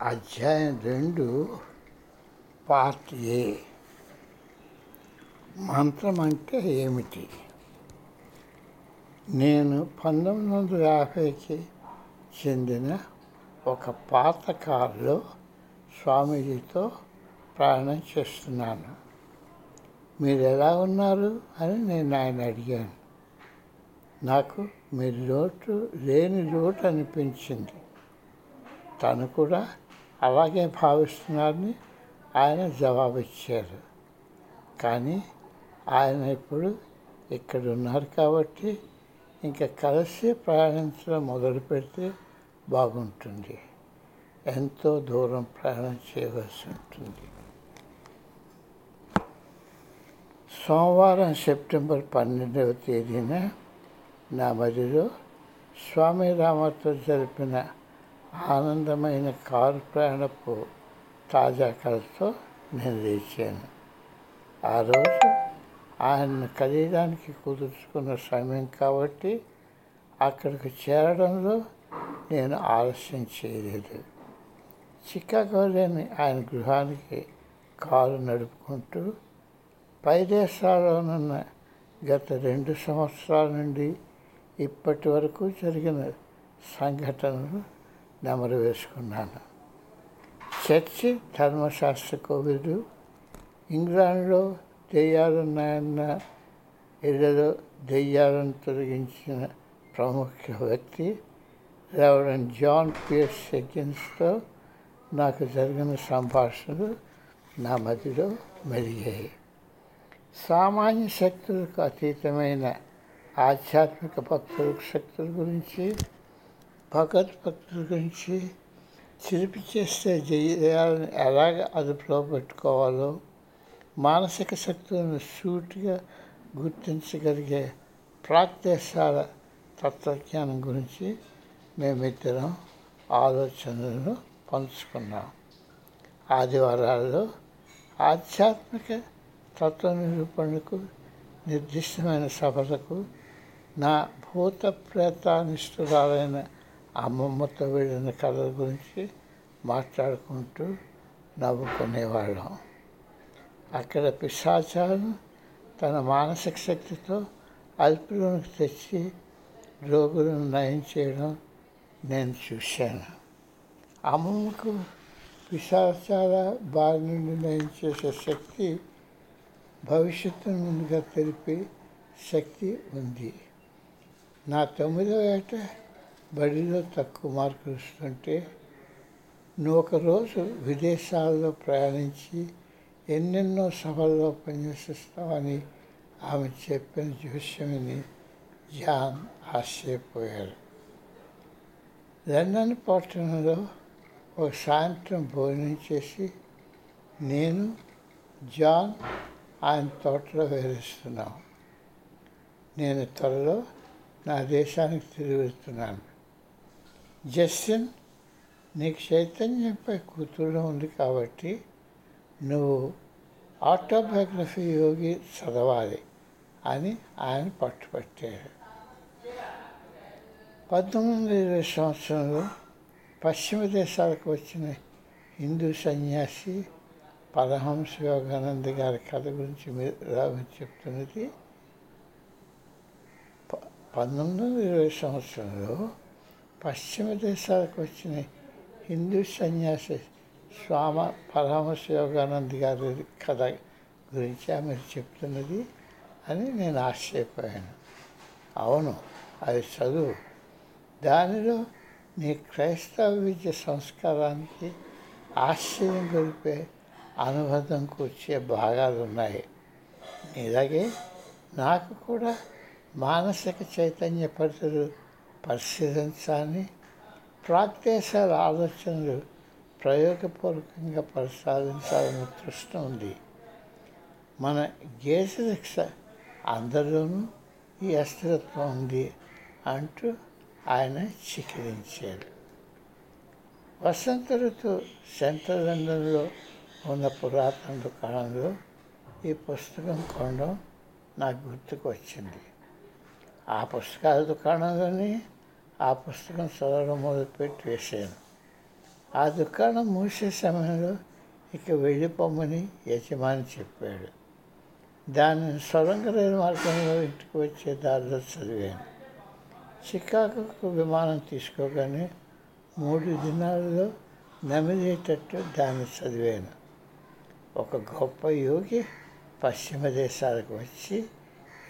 అధ్యాయం రెండు part A. మంత్రం అంటే ఏమిటి? నేను పంతొమ్మిది వందల యాభైకి చెందిన ఒక పాత కారులో స్వామీజీతో ప్రయాణం చేస్తున్నాను. మీరు ఎలా ఉన్నారు అని నేను ఆయన అడిగాను. నాకు మీరు లోటు లేని లోటు అనిపించింది. తను కూడా అలాగే భావిస్తున్నారని ఆయన జవాబిచ్చారు. కానీ ఆయన ఇప్పుడు ఇక్కడ ఉన్నారు కాబట్టి ఇంకా కలిసి ప్రయాణించడం మొదలు పెడితే బాగుంటుంది. ఎంతో దూరం ప్రయాణం చేయవలసి ఉంటుంది. సోమవారం సెప్టెంబర్ పన్నెండవ తేదీన నా మదిలో స్వామి రామతో జరిపిన ఆనందమైన కారు ప్రయాణపు తాజా కలతో నేను లేచాను. ఆ రోజు ఆయన్ను కలియడానికి కుదుర్చుకున్న సమయం కాబట్టి అక్కడికి చేరడంలో నేను ఆలస్యం చేయలేదు. చికాగోలోని ఆయన గృహానికి కారు నడుపుకుంటూ పై దేశాల్లోనున్న గత రెండు సంవత్సరాల నుండి ఇప్పటి వరకు జరిగిన సంఘటనలు నెమరు వేసుకున్నాను. చర్చి ధర్మశాస్త్ర కోవిదు ఇంగ్లాండ్లో దెయ్యాలున్నాయన్న ఇళ్ళలో దెయ్యాలను తొలగించిన ప్రముఖ వ్యక్తి రెవరెన్ జాన్ పియర్స్ సెకండ్స్తో నాకు జరిగిన సంభాషణలు నా మదిలో మెరిగాయి సామాన్య శక్తులకు అతీతమైన ఆధ్యాత్మిక భక్తుల శక్తుల గురించి భగత్ భక్తుల గురించి చిలిపి చేస్తే జయాలను ఎలాగ అదుపులో పెట్టుకోవాలో మానసిక శక్తులను సూటిగా గుర్తించగలిగే ప్రాక్దేశాల తత్వజ్ఞానం గురించి మేమిద్దరం ఆలోచనలను పంచుకున్నాం. ఆదివారాల్లో ఆధ్యాత్మిక తత్వ నిరూపణకు నిర్దిష్టమైన సభలకు నా భూత ప్రేతానిష్ఠురాలైన అమ్మమ్మతో వెళ్ళిన కథల గురించి మాట్లాడుకుంటూ నవ్వుకునేవాళ్ళం. అక్కడ పిశాచాలను తన మానసిక శక్తితో అల్పులోనికి తెచ్చి రోగులను నయం చేయడం నేను చూశాను. అమ్మమ్మకు పిశాచాల బారి నుండి నయం చేసే శక్తి భవిష్యత్తు ముందుగా తెలిపే శక్తి ఉంది. నా తొమ్మిదో ఏట బడిలో తక్కువ మార్కులు వస్తుంటే నువ్వు ఒకరోజు విదేశాల్లో ప్రయాణించి ఎన్నెన్నో సభల్లో పనిచేసిస్తామని ఆమె చెప్పిన జోస్యమని జాన్ ఆశ్చర్యపోయాడు. లండన్ పట్టణంలో ఒక సాయంత్రం భోజనం చేసి నేను జాన్ ఆయన తోటలో వేరుస్తున్నాం. నేను త్వరలో నా దేశానికి తిరిగి వెళ్తున్నాను. జస్టిన్ నీకు చైతన్యంపై కూతురు ఉంది కాబట్టి నువ్వు ఆటోబయోగ్రఫీ యోగి చదవాలి అని ఆయన పట్టుపట్టారు పంతొమ్మిది వందల ఇరవై సంవత్సరంలో పశ్చిమ దేశాలకు వచ్చిన హిందూ సన్యాసి పరహంస యోగానంద గారి కథ గురించి మీరు రావి చెప్తున్నది. పంతొమ్మిది వందల ఇరవై సంవత్సరంలో పశ్చిమ దేశాలకు వచ్చిన హిందూ సన్యాసి స్వామ పరమశ యోగానంద్ గారి కథ గురించి ఆమె చెప్తున్నది అని నేను ఆశ్చర్యపోయాను. అవును అది చదువు. దానిలో నీ క్రైస్తవ విద్య సంస్కారానికి ఆశ్చర్యం గొలిపే అనుబంధం కూర్చే భాగాలు ఉన్నాయి ఇలాగే నాకు కూడా మానసిక చైతన్య పరిధులు పరిశీలించాలని ప్రాగ్దేశాల ఆలోచనలు ప్రయోగపూర్వకంగా పరిశీలించాలని తృష్ణ ఉంది. మన గేసరిక్ష అందరిలోనూ ఈ అస్థిరత్వం ఉంది అంటూ ఆయన చికిరించారు. వసంత ఋతు సెంట్రల్ లండన్లో ఉన్న పురాతన దుకాణంలో ఈ పుస్తకం కొనడం నాకు గుర్తుకు వచ్చింది ఆ పుస్తకాల దుకాణాలని ఆ పుస్తకం చదవడం మొదలుపెట్టి వేసాను ఆ దుకాణం మూసే సమయంలో ఇక వెళ్ళిపోమని యజమాని చెప్పాడు. దానిని సొరంగ రైలు మార్గంలో ఇంటికి వచ్చే దారిలో చదివాను. చికాగోకు విమానం తీసుకోగానే మూడు దినాలలో నమిలేటట్టు దాన్ని చదివాను. ఒక గొప్ప యోగి పశ్చిమ దేశాలకు వచ్చి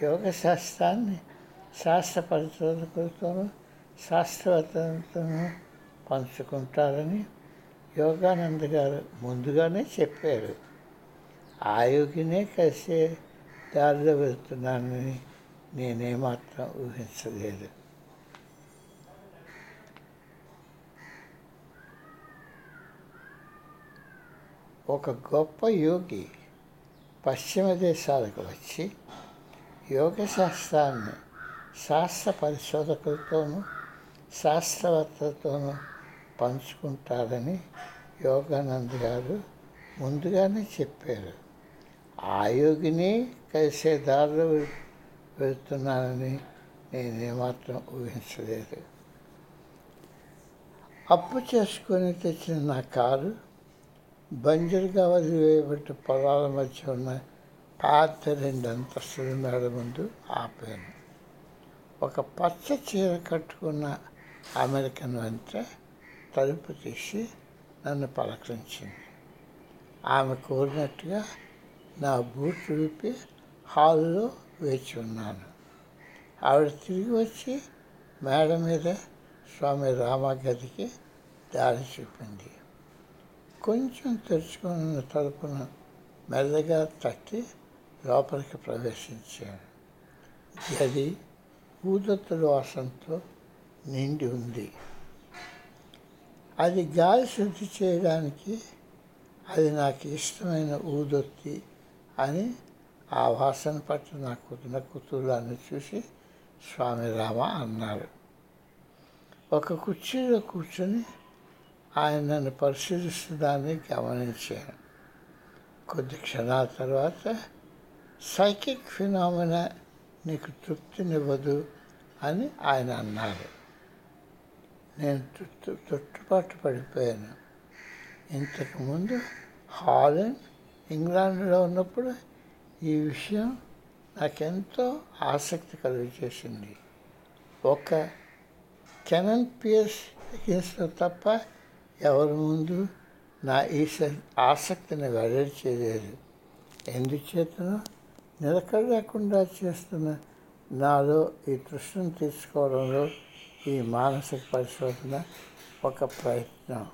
యోగ శాస్త్రాన్ని శాస్త్ర పరిశోధకులతోనూ శాస్త్రవేత్తలతోనూ పంచుకుంటారని యోగానంద్ గారు ముందుగానే చెప్పారు. ఆ యోగినే కలిసే దారిలో వెళ్తున్నానని నేనేమాత్రం ఊహించలేదు. ఒక గొప్ప యోగి పశ్చిమ దేశాలకు వచ్చి యోగ శాస్త్రాన్ని శాస్త్ర పరిశోధకులతోనూ శాస్త్రవేత్తలతోనూ పంచుకుంటారని యోగానంద్ గారు ముందుగానే చెప్పారు. ఆ యోగిని కలిసే దారిలో వెళుతున్నానని వెళ్తున్నానని నేనేమాత్రం ఊహించలేదు. అప్పు చేసుకొని తెచ్చిన నా కారు బంజరుగా వదిలివేయబడ్డ పొలాల మధ్య ఉన్న పాత రెండు అంతస్తుల మేడ ముందు ఆపాను. ఒక పచ్చ చీర కట్టుకున్న అమెరికన్ వెంట తలుపు తీసి నన్ను పలకరించింది. ఆమె కోరినట్టుగా నా బూట్లు విప్పి హాల్లో వేచి ఉన్నాను. ఆవిడ తిరిగి వచ్చి మేడ మీద స్వామి రామ గదికి దారి చూపింది. కొంచెం తెరుచుకున్న తలుపును మెల్లగా తట్టి లోపలికి ప్రవేశించాను. గది ఊదొత్తుల వాసనతో నిండి ఉంది. అది గాలి శుద్ధి చేయడానికి అది నాకు ఇష్టమైన ఊదొత్తి అని ఆ వాసన పట్ల నాకు కుతూహలాన్ని చూసి స్వామి రామ అన్నారు. ఒక కుర్చీలో కూర్చొని ఆయన నన్ను పరిశీలిస్తుందాన్ని గమనించాను. కొద్ది క్షణాల తర్వాత సైకిక్ ఫినామినా నీకు తృప్తినివ్వదు అని ఆయన అన్నారు. నేను తొట్టు తొట్టుపాటు పడిపోయాను. ఇంతకుముందు హాలండ్ ఇంగ్లాండ్లో ఉన్నప్పుడు ఈ విషయం నాకెంతో ఆసక్తి కలుగజేసింది. ఒక కెనన్ పిఎస్ ఎగిన్స్లో తప్ప ఎవరి ముందు నా ఈ స- ఆసక్తిని వెల్లడి చేయలేదు. ఎందుచేతనో నిలకడ లేకుండా చేస్తున్న నాలో ఈ తృష్ణను తీసుకోవడంలో ఈ మానసిక పరిశోధన ఒక ప్రయత్నం.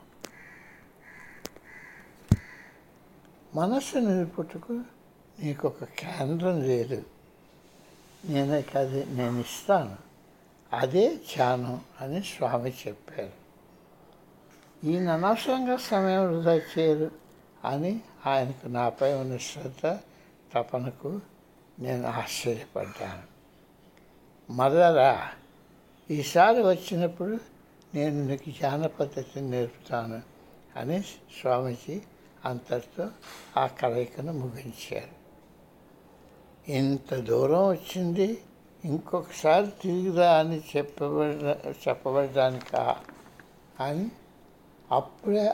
మనస్సు నిలుపుటకు నీకు ఒక కేంద్రం లేదు. నేను కాదు నేను ఇస్తాను అదే ధ్యానం అని స్వామి చెప్పారు. ఈయన అనవసరంగా సమయం వృధా చేయరు అని ఆయనకు నాపై ఉన్న శ్రద్ధ తపనకు నేను ఆశ్చర్యపడ్డాను. మరలా ఈసారి వచ్చినప్పుడు నేను నీకు ధ్యాన పద్ధతిని నేర్పుతాను అని స్వామీజీ అంతటితో ఆ కలయికను ముగించారు. ఇంత దూరం వచ్చింది ఇంకొకసారి తిరిగిరా అని చెప్పబడ చెప్పబడడానికా అని అప్పుడే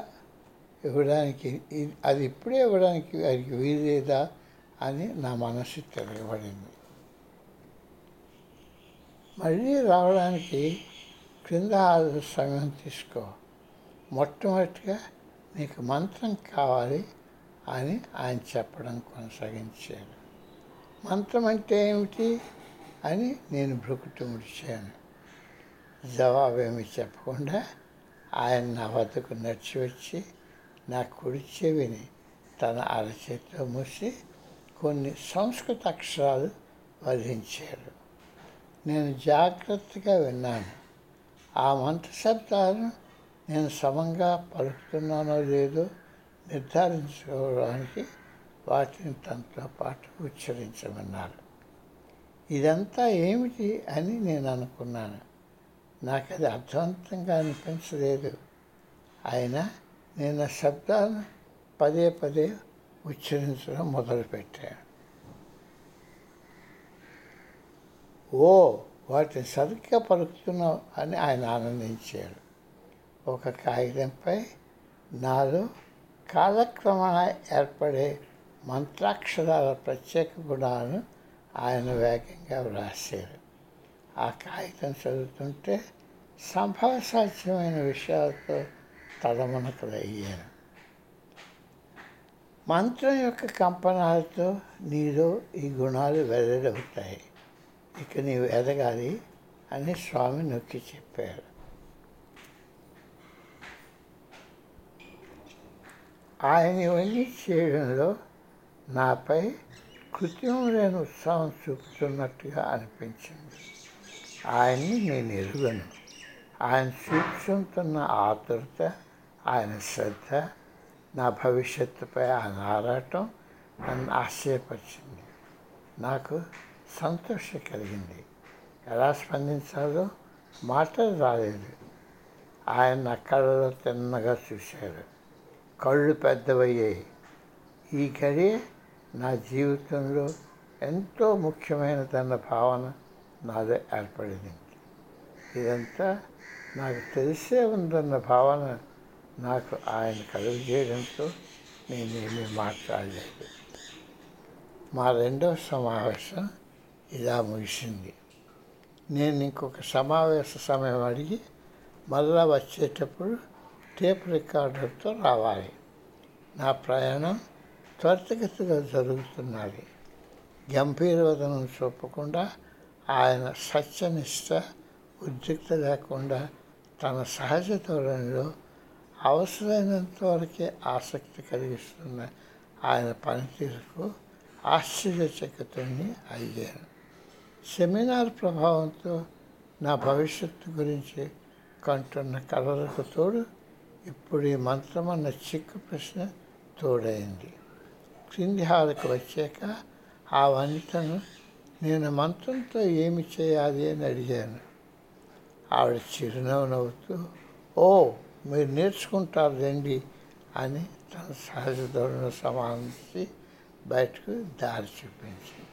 ఇవ్వడానికి అది ఇప్పుడే ఇవ్వడానికి వారికి వీలేదా అని నా మనసు తిరగబడింది మళ్ళీ రావడానికి క్రింద ఆరు సమయం తీసుకో. మొట్టమొదటిగా నీకు మంత్రం కావాలి అని ఆయన చెప్పడం కొనసాగించారు మంత్రం అంటే ఏమిటి అని నేను భ్రుకుటు ముడిచాను. జవాబేమి చెప్పకుండా ఆయన నా వద్దకు నడిచి వచ్చి నా కుడి చెవిని తన అరచేతిలో మూసి కొన్ని సంస్కృత అక్షరాలు వధించారు. నేను జాగ్రత్తగా విన్నాను. ఆ మంత్ర శబ్దాలను నేను సమంగా పలుకుతున్నానో లేదో నిర్ధారించుకోవడానికి వాటిని తనతో పాటు ఉచ్చరించమన్నారు. ఇదంతా ఏమిటి అని నేను అనుకున్నాను. నాకు అది అర్థవంతంగా అనిపించలేదు. అయినా నేను శబ్దాలను పదే పదే ఉచ్చరించడం మొదలుపెట్టాను ఓ వాటిని సరిగ్గా పలుకుతున్నావు అని ఆయన ఆనందించారు ఒక కాగితంపై నాలో కాలక్రమేణ ఏర్పడే మంత్రాక్షరాల ప్రత్యేక గుణాలను ఆయన వేగంగా వ్రాసారు ఆ కాగితం చదువుతుంటే సంభవ సాధ్యమైన విషయాలతో తలమునకలయ్యాను మంత్రం యొక్క కంపనాలతో నీలో ఈ గుణాలు వెల్లడవుతాయి. ఇక నీవు ఎదగాలి అని స్వామి నొక్కి చెప్పారు. ఆయన ఇవన్నీ చేయడంలో నాపై కృత్రిమ లేని ఉత్సాహం చూపుతున్నట్టుగా అనిపించింది. ఆయన్ని నేను ఎరుగను. ఆయన చూపుతున్న ఆతురత ఆయన శ్రద్ధ నా భవిష్యత్తుపై ఆ నారాటం నన్ను ఆశ్చర్యపరిచింది. నాకు సంతోషం కలిగింది. ఎలా స్పందించాలో మాటలు రాలేదు. ఆయన నా కళ్ళలో తిన్నగా చూశారు కళ్ళు పెద్దవయ్యాయి. ఈ గడియ నా జీవితంలో ఎంతో ముఖ్యమైనదన్న భావన నాలో ఏర్పడింది. ఇదంతా నాకు తెలిసే ఉందన్న భావన నాకు ఆయన కలుగజేయడంతో నేనేమీ మాట్లాడలేదు. మా రెండవ సమావేశం ఇలా ముగిసింది. నేను ఇంకొక సమావేశ సమయం అడిగి మళ్ళా వచ్చేటప్పుడు టేప్ రికార్డర్తో రావాలి. నా ప్రయాణం త్వరితగతిగా జరుగుతున్నది. గంభీరవదనం చూపకుండా ఆయన సత్యనిష్ట ఉద్రిక్త లేకుండా తన సహజ ధోరణిలో అవసరమైనంత వరకే ఆసక్తి కలిగిస్తున్న ఆయన పనితీరుకు ఆశ్చర్యచకితుణ్ణి అయ్యాను. సెమినార్ ప్రభావంతో నా భవిష్యత్తు గురించి కంటున్న కలలకు తోడు ఇప్పుడు ఈ మంత్రం అన్న చిక్కు ప్రశ్న తోడైంది. క్రింది హాలకు వచ్చాక ఆ వనితను నేను మంత్రంతో ఏమి చేయాలి అని అడిగాను. ఆవిడ చిరునవ్వు నవ్వుతూ ఓ మీరు నేర్చుకుంటారు రండి అని తన సహజ ధోరణి సమానించి బయటకు దారి చూపించింది.